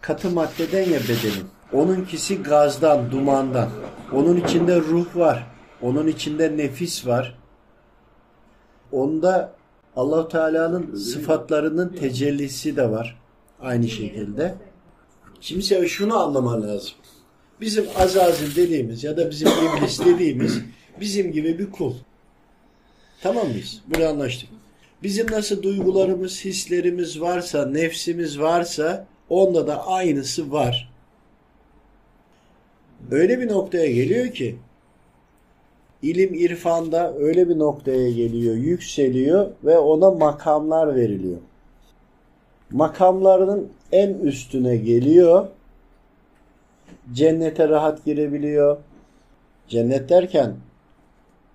katı maddeden ya bedenin. Onunkisi gazdan, dumandan. Onun içinde ruh var. Onun içinde nefis var. Onda allah Teala'nın sıfatlarının tecellisi de var. Aynı şekilde. Şimdi sen şunu anlaman lazım. Bizim Azazil dediğimiz ya da bizim iblis dediğimiz bizim gibi bir kul. Tamam mıyız? Buraya anlaştık. Bizim nasıl duygularımız, hislerimiz varsa, nefsimiz varsa onda da aynısı var. Öyle bir noktaya geliyor ki ilim irfanda öyle bir noktaya geliyor, yükseliyor ve ona makamlar veriliyor. Makamlarının en üstüne geliyor. Cennete rahat girebiliyor. Cennet derken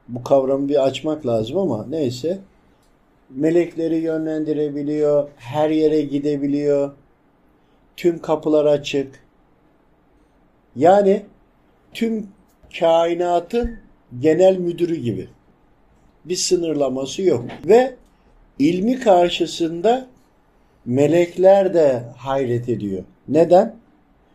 bu kavramı bir açmak lazım ama neyse. Melekleri yönlendirebiliyor, her yere gidebiliyor. Tüm kapılar açık. Yani tüm kainatın genel müdürü gibi. Bir sınırlaması yok. Ve ilmi karşısında melekler de hayret ediyor. Neden?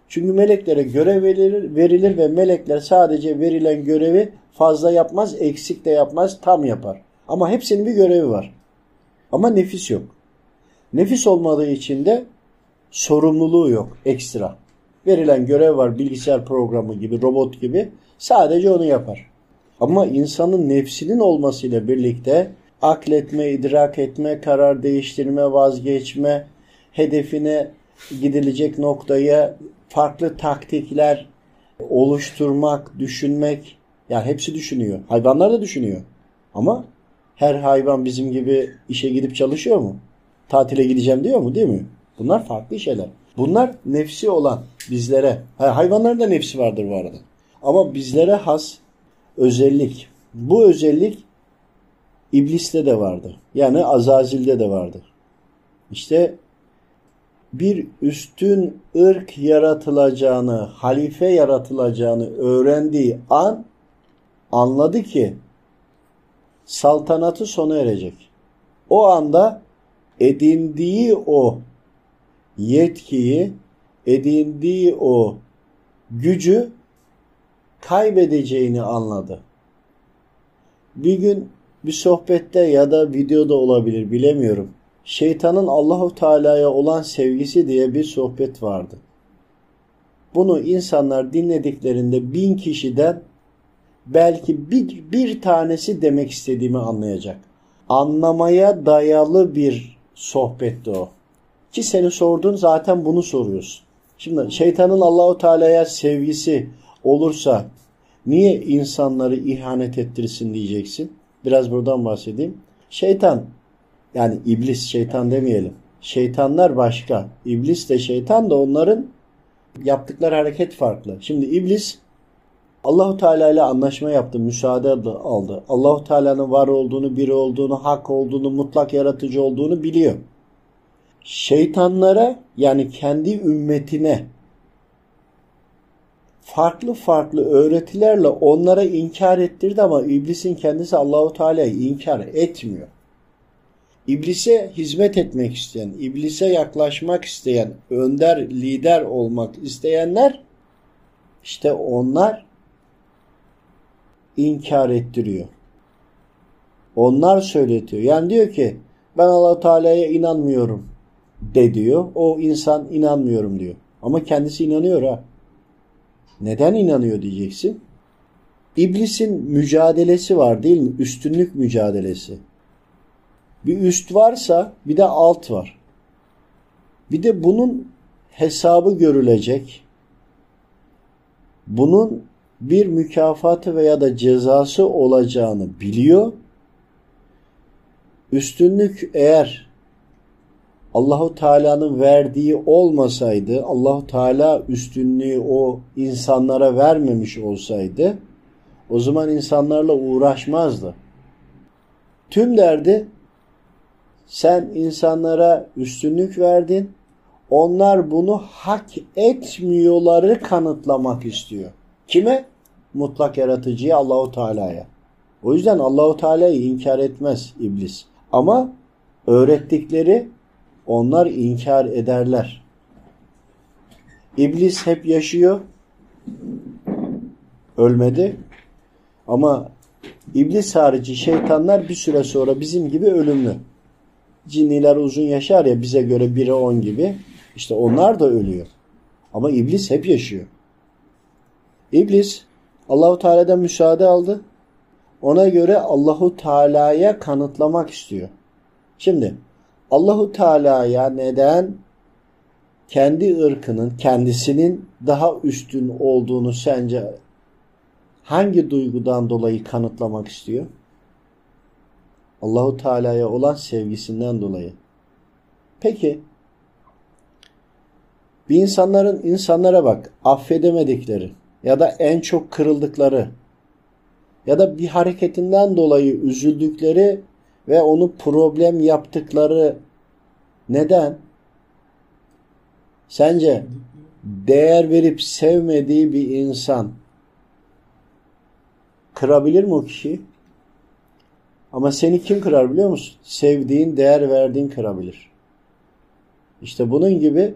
Çünkü meleklere görev verilir, verilir ve melekler sadece verilen görevi fazla yapmaz, eksik de yapmaz, tam yapar. Ama hepsinin bir görevi var. Ama nefis yok. Nefis olmadığı için de sorumluluğu yok ekstra. Verilen görev var bilgisayar programı gibi, robot gibi. Sadece onu yapar. Ama insanın nefsinin olmasıyla birlikte akletme, idrak etme, karar değiştirme, vazgeçme, hedefine gidilecek noktaya farklı taktikler oluşturmak, düşünmek yani hepsi düşünüyor. Hayvanlar da düşünüyor. Ama her hayvan bizim gibi işe gidip çalışıyor mu? Tatile gideceğim diyor mu değil mi? Bunlar farklı şeyler. Bunlar nefsi olan bizlere. Hayvanların da nefsi vardır bu arada. Ama bizlere has özellik. Bu özellik ibliste de vardı. Yani Azazil'de de vardı. İşte bir üstün ırk yaratılacağını, halife yaratılacağını öğrendiği an anladı ki saltanatı sona erecek. O anda edindiği o yetkiyi, edindiği o gücü kaybedeceğini anladı. Bir gün bir sohbette ya da videoda olabilir bilemiyorum. Şeytanın Allahu Teala'ya olan sevgisi diye bir sohbet vardı. Bunu insanlar dinlediklerinde bin kişiden belki bir, bir tanesi demek istediğimi anlayacak. Anlamaya dayalı bir sohbetti o. Ki seni sordun zaten bunu soruyorsun. Şimdi şeytanın Allahu Teala'ya sevgisi olursa niye insanları ihanet ettirsin diyeceksin. Biraz buradan bahsedeyim. Şeytan yani iblis şeytan demeyelim. Şeytanlar başka. İblis de şeytan da onların yaptıkları hareket farklı. Şimdi iblis Allahu Teala ile anlaşma yaptı, müsaade aldı. Allahu Teala'nın var olduğunu, biri olduğunu, hak olduğunu, mutlak yaratıcı olduğunu biliyor. Şeytanlara yani kendi ümmetine farklı farklı öğretilerle onlara inkar ettirdi ama iblisin kendisi Allahu Teala'yı inkar etmiyor. İblise hizmet etmek isteyen, iblise yaklaşmak isteyen, önder, lider olmak isteyenler işte onlar inkar ettiriyor. Onlar söyletiyor. Yani diyor ki ben allah Teala'ya inanmıyorum de diyor. O insan inanmıyorum diyor. Ama kendisi inanıyor ha. Neden inanıyor diyeceksin. İblisin mücadelesi var değil mi? Üstünlük mücadelesi. Bir üst varsa bir de alt var. Bir de bunun hesabı görülecek. Bunun bir mükafatı veya da cezası olacağını biliyor. Üstünlük eğer Allahu Teala'nın verdiği olmasaydı, Allahu Teala üstünlüğü o insanlara vermemiş olsaydı, o zaman insanlarla uğraşmazdı. Tüm derdi sen insanlara üstünlük verdin. Onlar bunu hak etmiyorları kanıtlamak istiyor. Kime? Mutlak yaratıcıya Allahu Teala'ya. O yüzden Allahu Teala'yı inkar etmez iblis. Ama öğrettikleri onlar inkar ederler. İblis hep yaşıyor. Ölmedi. Ama iblis harici şeytanlar bir süre sonra bizim gibi ölümlü. Cinniler uzun yaşar ya bize göre 1'e 10 gibi. İşte onlar da ölüyor. Ama iblis hep yaşıyor. İblis Allahu Teala'dan müsaade aldı. Ona göre Allahu Teala'ya kanıtlamak istiyor. Şimdi Allahu Teala'ya neden kendi ırkının, kendisinin daha üstün olduğunu sence hangi duygudan dolayı kanıtlamak istiyor? Allahu Teala'ya olan sevgisinden dolayı. Peki bir insanların insanlara bak affedemedikleri ya da en çok kırıldıkları ya da bir hareketinden dolayı üzüldükleri ve onu problem yaptıkları neden? Sence değer verip sevmediği bir insan kırabilir mi o kişiyi? Ama seni kim kırar biliyor musun? Sevdiğin, değer verdiğin kırabilir. İşte bunun gibi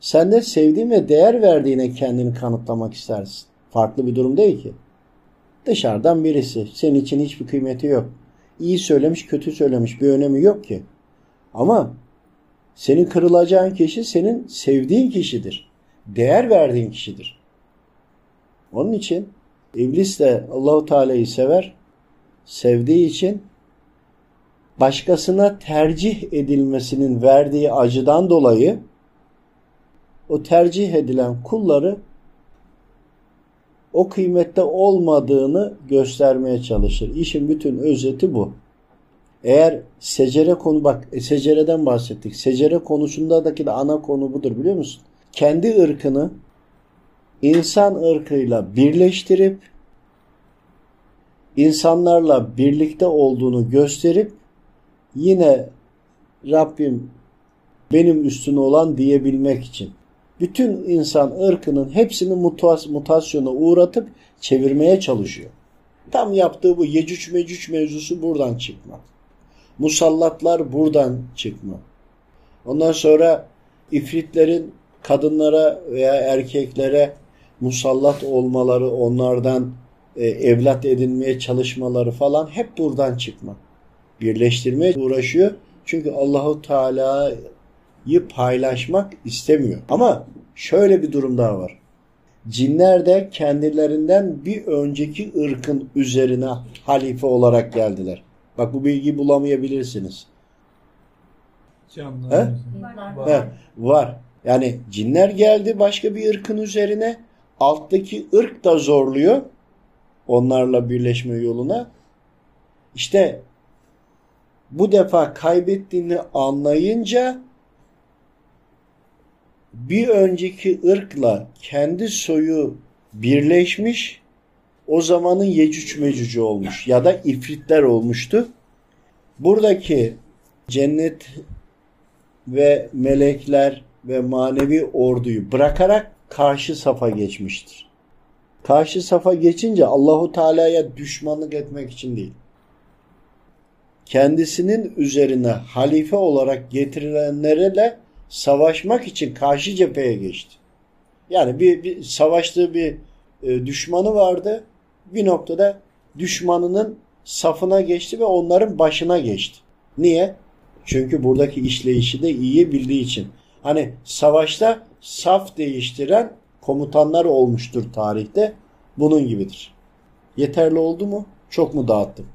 sen de sevdiğin ve değer verdiğine kendini kanıtlamak istersin. Farklı bir durum değil ki. Dışarıdan birisi. Senin için hiçbir kıymeti yok. İyi söylemiş, kötü söylemiş bir önemi yok ki. Ama senin kırılacağın kişi senin sevdiğin kişidir. Değer verdiğin kişidir. Onun için İblis de Allahu Teala'yı sever. Sevdiği için başkasına tercih edilmesinin verdiği acıdan dolayı o tercih edilen kulları o kıymette olmadığını göstermeye çalışır. İşin bütün özeti bu. Eğer secere konu bak e, secereden bahsettik. Secere konusundaki de ana konu budur biliyor musun? Kendi ırkını insan ırkıyla birleştirip insanlarla birlikte olduğunu gösterip yine Rabbim benim üstüne olan diyebilmek için bütün insan ırkının hepsini mutas mutasyona uğratıp çevirmeye çalışıyor. Tam yaptığı bu Yecüc Mecüc mevzusu buradan çıkma. Musallatlar buradan çıkma. Ondan sonra ifritlerin kadınlara veya erkeklere musallat olmaları, onlardan e, evlat edinmeye çalışmaları falan hep buradan çıkma. Birleştirmeye uğraşıyor. Çünkü Allahu Teala'yı paylaşmak istemiyor. Ama şöyle bir durum daha var. Cinler de kendilerinden bir önceki ırkın üzerine halife olarak geldiler. Bak bu bilgiyi bulamayabilirsiniz. Canlı. He? Var. He, var. Yani cinler geldi başka bir ırkın üzerine. Alttaki ırk da zorluyor. Onlarla birleşme yoluna. İşte bu defa kaybettiğini anlayınca bir önceki ırkla kendi soyu birleşmiş o zamanın Yecüc Mecüc olmuş ya da ifritler olmuştu. Buradaki cennet ve melekler ve manevi orduyu bırakarak karşı safa geçmiştir. Karşı safa geçince Allahu Teala'ya düşmanlık etmek için değil. Kendisinin üzerine halife olarak getirilenlerle savaşmak için karşı cepheye geçti. Yani bir, bir savaştığı bir e, düşmanı vardı. Bir noktada düşmanının safına geçti ve onların başına geçti. Niye? Çünkü buradaki işleyişi de iyi bildiği için. Hani savaşta saf değiştiren komutanlar olmuştur tarihte. Bunun gibidir. Yeterli oldu mu? Çok mu dağıttım?